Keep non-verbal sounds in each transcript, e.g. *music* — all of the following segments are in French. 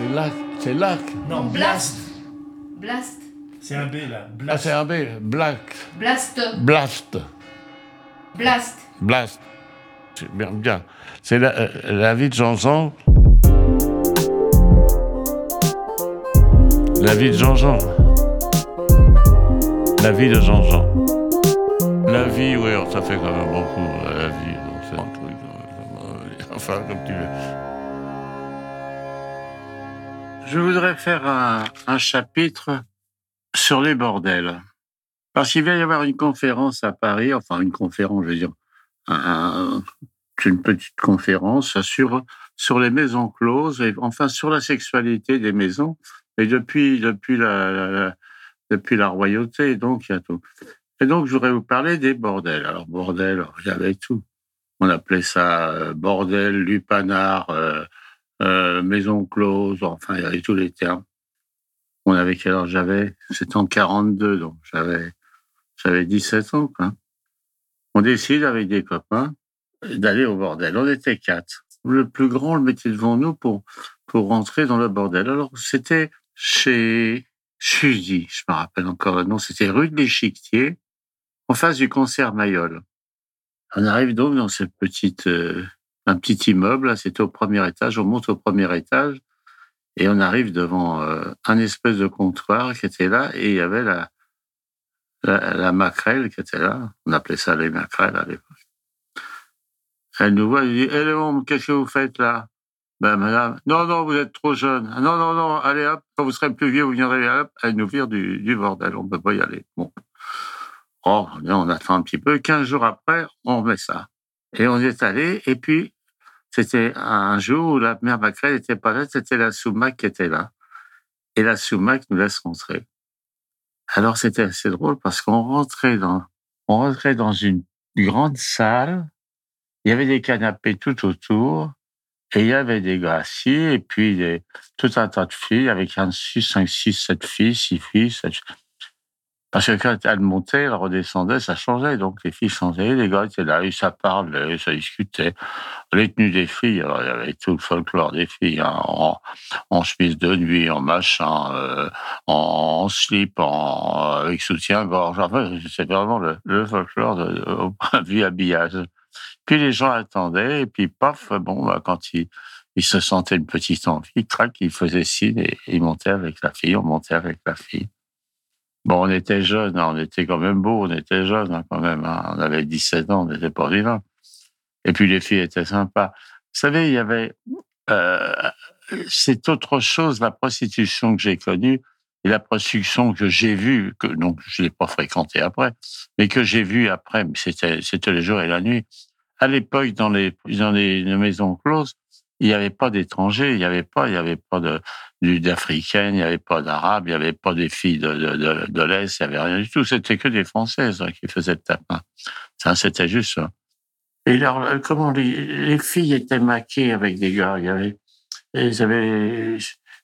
C'est lac. C'est lac. Non, blast. Blast. C'est un B là. Ah, Blast. c'est un B. Black. Blast. Blast. Blast. Blast. C'est bien, bien. C'est la, euh, la vie de Jean-Jean. La vie de Jean-Jean. La vie de Jean-Jean. La vie, oui, ça fait quand même beaucoup, euh, la vie. donc c'est un truc, euh, *laughs* enfin, comme tu veux. Je voudrais faire un, chapitre sur les bordels. Parce qu'il va y avoir une conférence à Paris, enfin une conférence, je veux dire, un- une petite conférence sur, sur les maisons closes, et enfin sur la sexualité des maisons, et depuis, depuis, la- depuis la royauté, donc il y a tout. Et donc je voudrais vous parler des bordels. Alors bordel, il y avait tout. On appelait ça euh, bordel, lupanar, euh, euh, maison close, enfin il y avait tous les termes. On avait quel j'avais? C'était en 42, donc j'avais j'avais 17 ans. Quoi. On décide avec des copains d'aller au bordel. On était quatre. Le plus grand le mettait devant nous pour pour rentrer dans le bordel. Alors c'était chez Suzy, je me rappelle encore le nom. C'était rue de l'Échiquier, en face du concert Mayol. On arrive donc dans cette petite euh, un petit immeuble. C'était au premier étage. On monte au premier étage et on arrive devant euh, un espèce de comptoir qui était là et il y avait la la, la qui était là. On appelait ça les maquerelles à l'époque. Elle nous voit, elle dit, Eh Léon, qu'est-ce que vous faites là? Ben madame, non, non, vous êtes trop jeune. Ah, Non, non, non, allez hop, quand vous serez plus vieux, vous viendrez hop. Elle nous vire du, du bordel, on peut pas y aller. Bon. Oh, on attend un petit peu. Quinze jours après, on met ça. Et on est allé, et puis, c'était un jour où la mère Maquerelle n'était pas là, c'était la Soumac qui était là. Et la Soumac nous laisse rentrer. Alors c'était assez drôle parce qu'on rentrait dans, on rentrait dans une grande salle. Il y avait des canapés tout autour et il y avait des assis et puis des, tout un tas de filles avec un 6, 5, 6, 7 filles, 6 filles. sept- Parce que quand elles montaient, elles redescendaient, ça changeait. Donc les filles changeaient, les gars étaient là, et ça parlait, ça discutait. Les tenues des filles, alors il y avait tout le folklore des filles, hein, en, en chemise de nuit, en machin, euh, en, slip, en, avec soutien-gorge. Enfin, c'est vraiment le, le folklore de, au point de vue habillage. Puis les gens attendaient, et puis paf, bon, bah, quand ils, ils se sentaient une petite envie, crac, ils faisaient signe et ils montaient avec la fille, on montait avec la fille. Bon, on était jeunes, hein, on était quand même beaux, on était jeunes hein, quand même. hein. On avait 17 ans, on n'était pas vivants. Et puis les filles étaient sympas. Vous savez, il y avait... Euh, c'est autre chose, la prostitution que j'ai connue et la prostitution que j'ai vue, que donc je l'ai pas fréquentée après, mais que j'ai vue après, c'était c'était le jour et la nuit. À l'époque, dans les dans les maisons closes, il n'y avait pas d'étrangers, il n'y avait pas, il y avait pas de d'africaines, il n'y avait pas d'arabes, il n'y avait pas des filles de de, de, l'est, il n'y avait rien du tout. C'était que des françaises hein, qui faisaient le tapin. Ça, c'était juste ça. Et alors, euh, comment les, les filles étaient maquées avec des gars, il ils avaient,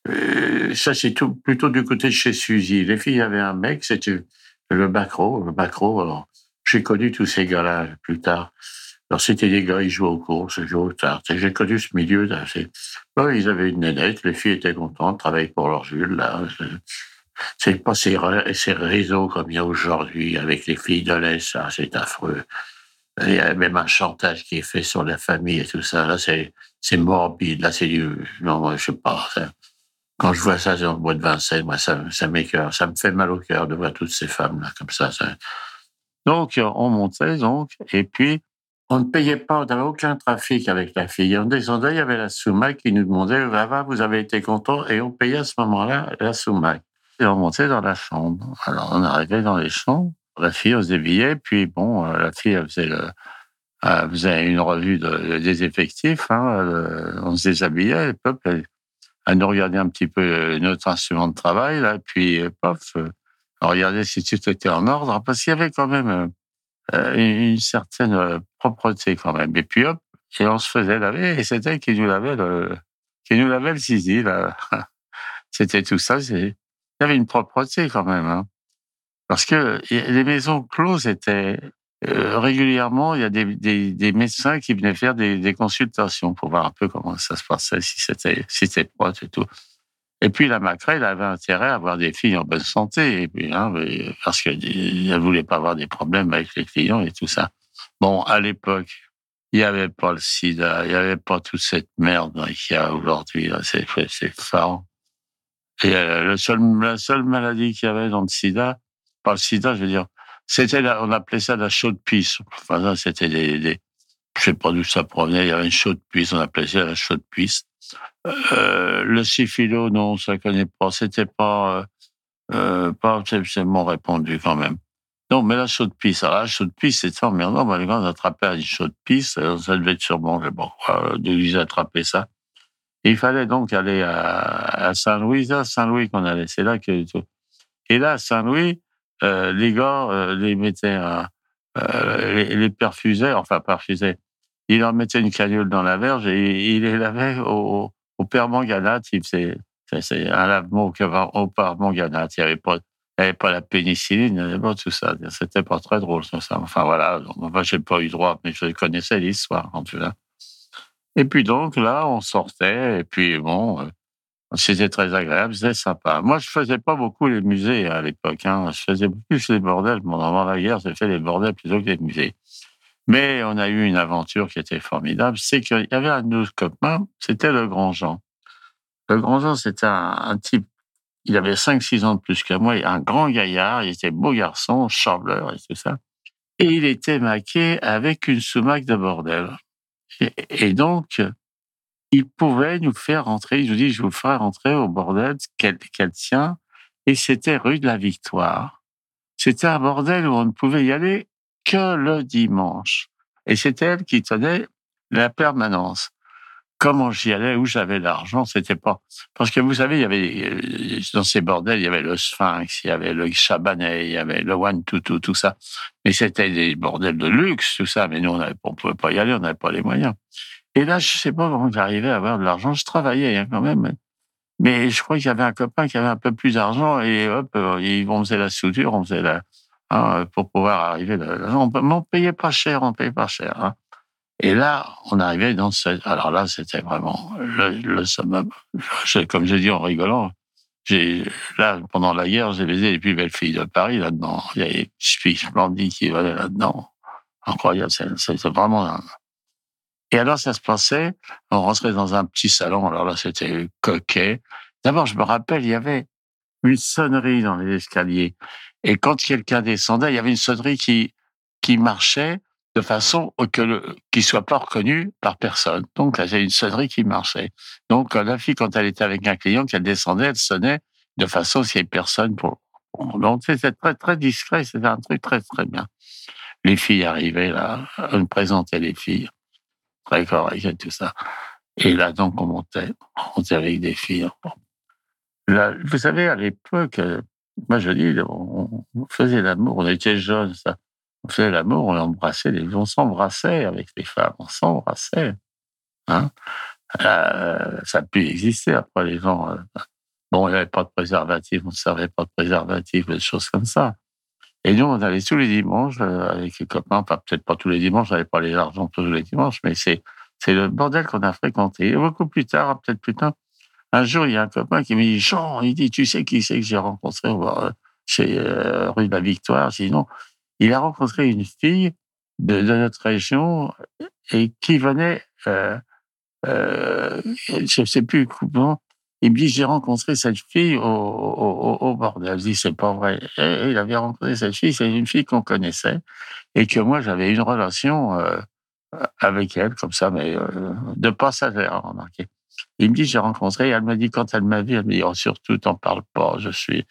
euh, ça c'est tout, plutôt du côté de chez Suzy. Les filles avaient un mec, c'était le Bacro, le Bacro. Alors, j'ai connu tous ces gars-là plus tard. Alors, c'était des gars, ils jouaient aux courses, ils jouaient aux tartes. Et J'ai connu ce milieu. Ouais, ils avaient une nénette, les filles étaient contentes, travaillaient pour leur Jules, là. C'est pas ces, ré- ces réseaux comme il y a aujourd'hui avec les filles de l'Est, ça, c'est affreux. Il y a même un chantage qui est fait sur la famille et tout ça. Là, c'est, morbide. Là, c'est du, non, je sais pas. quand je vois ça dans le bois de Vincennes, moi, ça, ça m'écœure. Ça me fait mal au cœur de voir toutes ces femmes-là, comme ça. ça. Donc, on montait, donc, et puis, on ne payait pas, on n'avait aucun trafic avec la fille. On descendait, il y avait la soumac qui nous demandait, va, vous avez été content, et on payait à ce moment-là la soumac. Et on montait dans la chambre. Alors, on arrivait dans les chambres, la fille, on se débillait, puis bon, euh, la fille, elle faisait une revue de- des effectifs, hein, euh, on se déshabillait, elle, nous regardait un petit peu euh, notre instrument de travail, là, puis, euh, on regardait si tout était en ordre, parce qu'il y avait quand même une une certaine euh, propreté quand même. Et puis hop, et on se faisait laver, et c'était elle qui nous lavait le, qui nous lavait le zizi, là. *laughs* C'était tout ça, il y avait une propreté quand même, hein. Parce que les maisons closes étaient, euh, régulièrement, il y a des, des, des médecins qui venaient faire des, des consultations pour voir un peu comment ça se passait, si c'était si c'était propre et tout. Et puis la Macrée, elle avait intérêt à avoir des filles en bonne santé, et puis, hein, parce qu'elle ne voulait pas avoir des problèmes avec les clients et tout ça. Bon, à l'époque, il n'y avait pas le sida, il n'y avait pas toute cette merde qu'il y a aujourd'hui. C'est, c'est fort. Et euh, le la seule maladie qu'il y avait dans le sida, pas le sida, je veux dire, c'était, on appelait ça la chaude pisse. Enfin, ça, c'était je sais pas d'où ça provenait, il y avait une chaude pisse, on appelait ça la chaude pisse. Euh, le syphilo, non, ça connaît pas. C'était pas, euh, pas spécialement répandu quand même. Non, mais la chaude pisse, alors la chaude pisse, c'est emmerdant. Bah, les gens attrapaient une chaude pisse, ça devait être sûrement, je sais pas quoi, de attraper ça. il fallait donc aller à, Saint-Louis, à Saint-Louis qu'on allait. C'est là que et là, à Saint-Louis, euh, les gars euh, les mettaient, euh, les, les, perfusaient, enfin perfusaient. Ils leur mettaient une canule dans la verge et ils les lavaient au, au permanganate. C'est un lavement au, avait pas il n'y avait pas la pénicilline, il n'y avait pas tout ça. C'était pas très drôle, ça. Enfin, voilà. Enfin, j'ai pas eu droit, mais je connaissais l'histoire, en tout cas. Et puis, donc, là, on sortait, et puis, bon, euh, c'était très agréable, c'était sympa. Moi, je faisais pas beaucoup les musées à l'époque, hein. Je faisais plus les bordels. Bon, avant la guerre, j'ai fait les bordels plutôt que les musées. Mais on a eu une aventure qui était formidable. C'est qu'il y avait un de nos copains, c'était le Grand Jean. Le Grand Jean, c'était un, type il avait 5-6 ans de plus que moi, un grand gaillard, il était beau garçon, chambleur et tout ça. Et il était maqué avec une soumac de bordel. Et, donc, il pouvait nous faire rentrer, je vous dis, je vous ferai rentrer au bordel qu'elle tient, et c'était rue de la Victoire. C'était un bordel où on ne pouvait y aller que le dimanche. Et c'était elle qui tenait la permanence comment j'y allais, où j'avais l'argent, c'était pas parce que vous savez, il y avait euh, dans ces bordels, il y avait le Sphinx, il y avait le Chabanais, il y avait le One Tutu, tout ça. Mais c'était des bordels de luxe, tout ça. Mais nous, on ne pouvait pas y aller, on n'avait pas les moyens. Et là, je sais pas comment j'arrivais à avoir de l'argent. Je travaillais hein, quand même. Mais je crois qu'il y avait un copain qui avait un peu plus d'argent et hop, euh, on faisait la soudure, on faisait la, hein, pour pouvoir arriver. On, on payait pas cher, on payait pas cher. Hein. Et là, on arrivait dans cette... Alors là, c'était vraiment le, le summum. Comme j'ai dit en rigolant, j'ai là, pendant la guerre, j'ai baisé les plus belles filles de Paris là-dedans. Il y a des filles splendides qui venaient là-dedans. Incroyable, c'est vraiment... Et alors, ça se passait, on rentrait dans un petit salon, alors là, c'était coquet. D'abord, je me rappelle, il y avait une sonnerie dans les escaliers. Et quand quelqu'un descendait, il y avait une sonnerie qui, qui marchait de façon que le, qu'il soit pas reconnu par personne. Donc là, j'ai une sonnerie qui marchait. Donc la fille, quand elle était avec un client, qu'elle descendait, elle sonnait de façon qu'il n'y ait personne pour. Donc c'était très très discret, c'était un truc très très bien. Les filles arrivaient là, on présentait les filles, très correct et tout ça. Et là donc on montait, on montait avec des filles. Là, vous savez, à l'époque, moi je dis, on faisait l'amour, on était jeunes, ça on faisait l'amour, on embrassait, les, on s'embrassait avec les femmes, on s'embrassait. Hein euh, ça a pu exister après les gens. Euh, bon, il n'y avait pas de préservatif, on ne servait pas de préservatif, des choses comme ça. Et nous, on allait tous les dimanches euh, avec les copains, pas peut-être pas tous les dimanches, n'avais pas les argent tous les dimanches, mais c'est c'est le bordel qu'on a fréquenté. Et beaucoup plus tard, peut-être plus tard, un jour, il y a un copain qui me dit, Jean, il dit, tu sais qui c'est que j'ai rencontré chez rue de la Victoire Sinon, il a rencontré une fille de, notre région et qui venait, euh, euh, je ne sais plus comment, il me dit, j'ai rencontré cette fille au, au, bordel. Je dis, c'est pas vrai. Il avait rencontré cette fille, c'est une fille qu'on connaissait et que moi, j'avais une relation euh, avec elle, comme ça, mais euh, de passagère, remarquez. Il me dit, j'ai rencontré, elle m'a dit, quand elle m'a vu, elle m'a dit, oh, surtout, t'en parles pas, je suis,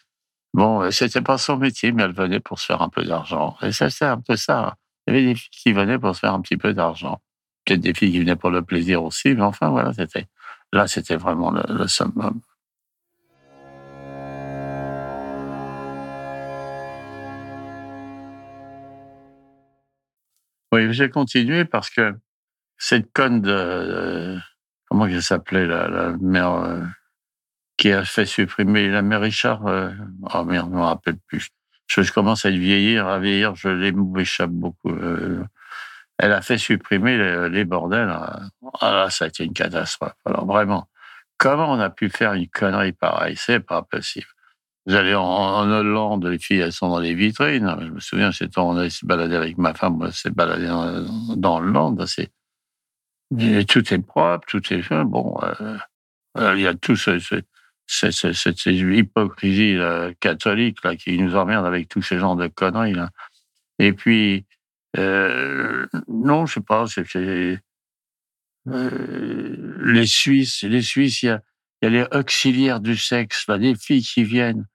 Bon, euh, c'était pas son métier, mais elle venait pour se faire un peu d'argent. Et ça, c'est un peu ça. Il y avait des filles qui venaient pour se faire un petit peu d'argent. Peut-être des filles qui venaient pour le plaisir aussi, mais enfin, voilà, c'était, là, c'était vraiment le, le summum. Oui, j'ai continué parce que cette conne de, comment elle s'appelait, la, mère, euh, qui a fait supprimer la mère Richard. Euh, oh merde, je me rappelle plus. Je, commence à vieillir, à vieillir, je les m'échappe beaucoup. Euh, elle a fait supprimer les, bordels. Ah là, ça a été une catastrophe. Alors vraiment, comment on a pu faire une connerie pareille? C'est pas possible. J'allais en, en, Hollande, les filles, elles sont dans les vitrines. Je me souviens, temps, on allait se balader avec ma femme, on s'est baladé dans, dans. C'est, tout est propre, tout est bon. Euh, il y a tout ce, ce, ce, cette hypocrisie là, catholique là qui nous emmerde avec tous ces genres de conneries là. Et puis euh, non, je sais pas, c'est euh, les Suisses, les Suisses, il y a, y a les auxiliaires du sexe, là, des filles qui viennent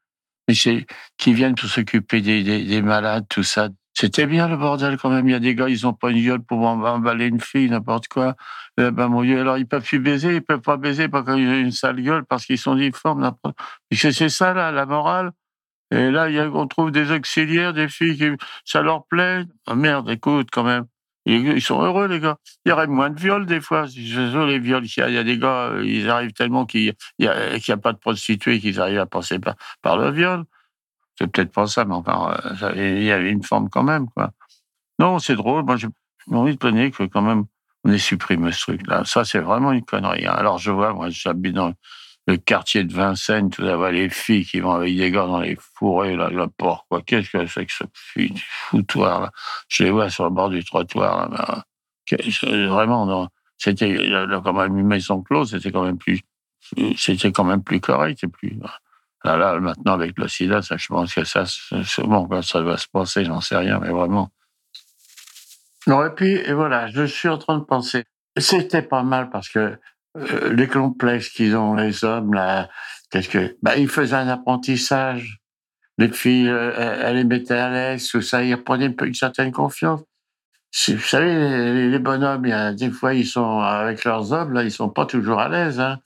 qui viennent pour s'occuper des, des, des, malades, tout ça. C'était bien le bordel quand même. Il y a des gars, ils ont pas une gueule pour emballer une fille, n'importe quoi. Eh ben, mon Dieu, alors ils peuvent plus baiser, ils peuvent pas baiser parce qu'ils ont une sale gueule, parce qu'ils sont difformes. C'est ça, là, la morale. Et là, on trouve des auxiliaires, des filles qui, ça leur plaît. Oh, merde, écoute, quand même. Ils sont heureux, les gars. Il y aurait moins de viols, des fois. Je les viols. Il y a des gars, ils arrivent tellement qu'il n'y a, pas de prostituées qu'ils arrivent à passer par le viol. Peut-être pas ça, mais enfin, euh, il y avait une forme quand même, quoi. Non, c'est drôle. Moi, j'ai envie de donner que quand même, on ait supprimé ce truc-là. Ça, c'est vraiment une connerie. Hein. Alors, je vois, moi, j'habite dans le quartier de Vincennes, tout d'abord, les filles qui vont avec des gars dans les fourrés, là, le porc, quoi. Qu'est-ce que c'est que ce foutoir, là? Je les vois sur le bord du trottoir, là. Vraiment, non. C'était, comme une maison close, c'était quand même plus, c'était quand même plus correct, et plus, là, maintenant, avec le sida, ça, je pense que ça, bon, ça va se passer, j'en sais rien, mais vraiment. Non, et puis, voilà, je suis en train de penser. C'était pas mal parce que euh, les complexes qu'ils ont, les hommes, là, qu'est-ce que, bah, ils faisaient un apprentissage. Les filles, euh, elles les mettaient à l'aise, tout ça, ils reprenaient une, une certaine confiance. Vous savez, les, les bonhommes, des fois, ils sont avec leurs hommes, là, ils sont pas toujours à l'aise. Hein.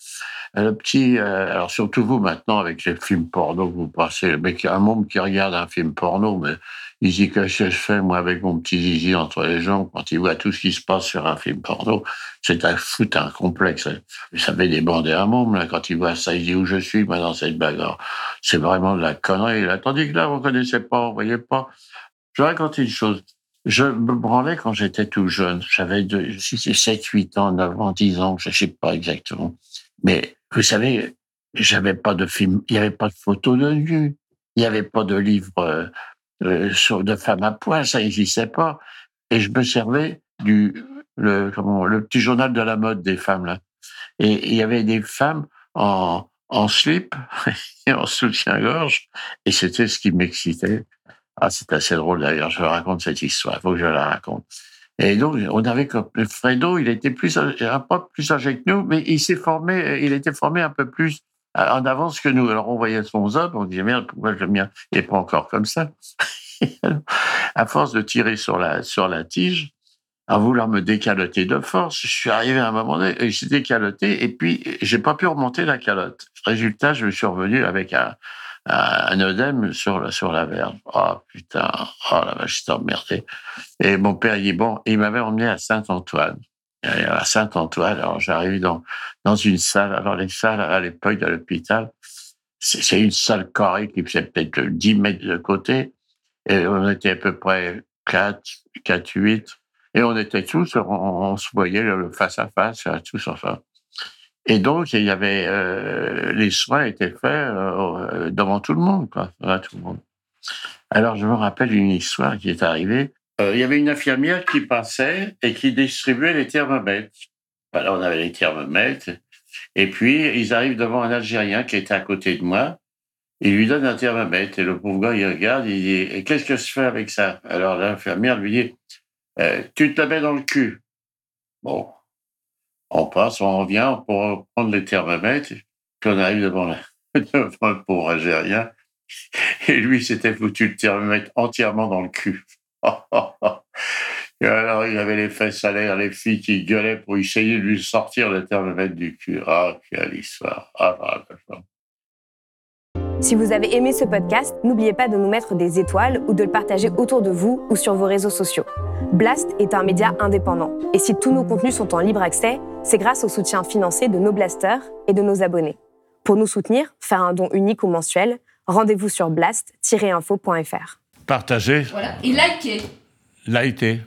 Le petit, euh, alors surtout vous maintenant avec les films porno, vous passez, mec, un monde qui regarde un film porno, mais il dit qu'est-ce que je fais moi avec mon petit zizi entre les jambes quand il voit tout ce qui se passe sur un film porno, c'est un foot, un complexe. Ça fait débander un môme là quand il voit ça, il dit où je suis moi dans cette bagarre. C'est vraiment de la connerie. Là. Tandis que là, vous connaissez pas, vous voyez pas. Je vais raconter une chose. Je me branlais quand j'étais tout jeune. J'avais 6, 7, 8 ans, 9 ans, 10 ans, je sais pas exactement. Mais vous savez, j'avais pas de film, il y avait pas de photos de nu, il y avait pas de livre euh, euh, sur de femmes à poil, ça n'existait pas. Et je me servais du comment le petit journal de la mode des femmes là. Et il y avait des femmes en en slip *laughs* et en soutien-gorge, et c'était ce qui m'excitait. Ah, c'est assez drôle d'ailleurs. Je raconte cette histoire. Il faut que je la raconte. Et donc, on avait comme Fredo, il était plus un peu plus âgé que nous, mais il s'est formé, il était formé un peu plus en avance que nous. Alors, on voyait son zob, on disait merde, pourquoi le mien n'est pas encore comme ça *laughs* À force de tirer sur la sur la tige, à vouloir me décaloter de force, je suis arrivé à un moment donné, et j'ai décaloté, et puis j'ai pas pu remonter la calotte. Résultat, je suis revenu avec un un œdème sur la, sur la verge. Oh putain, oh la vache, j'étais emmerdé. Et mon père, il bon, il m'avait emmené à Saint-Antoine. À Saint-Antoine, alors j'arrive dans, dans une salle. Alors les salles à l'époque de l'hôpital, c'est une salle carrée qui faisait peut-être 10 mètres de côté. Et on était à peu près 4, 4, 8. Et on était tous, on, on se voyait face à face, tous enfin. Et donc, il y avait euh, les soins étaient faits euh, devant tout le monde, quoi, devant tout le monde. Alors, je me rappelle une histoire qui est arrivée. Euh, il y avait une infirmière qui passait et qui distribuait les thermomètres. Alors, on avait les thermomètres. Et puis, ils arrivent devant un Algérien qui était à côté de moi. Il lui donne un thermomètre et le pauvre gars, il regarde, il dit, qu'est-ce que je fais avec ça? Alors, l'infirmière lui dit, tu te la mets dans le cul. Bon, on passe, on revient pour prendre les thermomètres, puis on arrive devant, *laughs* devant le pauvre Algérien, et lui s'était foutu le thermomètre entièrement dans le cul. *laughs* et alors, il avait les fesses à l'air, les filles qui gueulaient pour essayer de lui sortir le thermomètre du cul. Ah, quelle histoire. Ah, ah, ah, si vous avez aimé ce podcast, n'oubliez pas de nous mettre des étoiles ou de le partager autour de vous ou sur vos réseaux sociaux. Blast est un média indépendant. Et si tous nos contenus sont en libre accès, c'est grâce au soutien financier de nos blasters et de nos abonnés. Pour nous soutenir, faire un don unique ou mensuel, rendez-vous sur blast-info.fr. Partagez. Voilà. Et likez. Likez.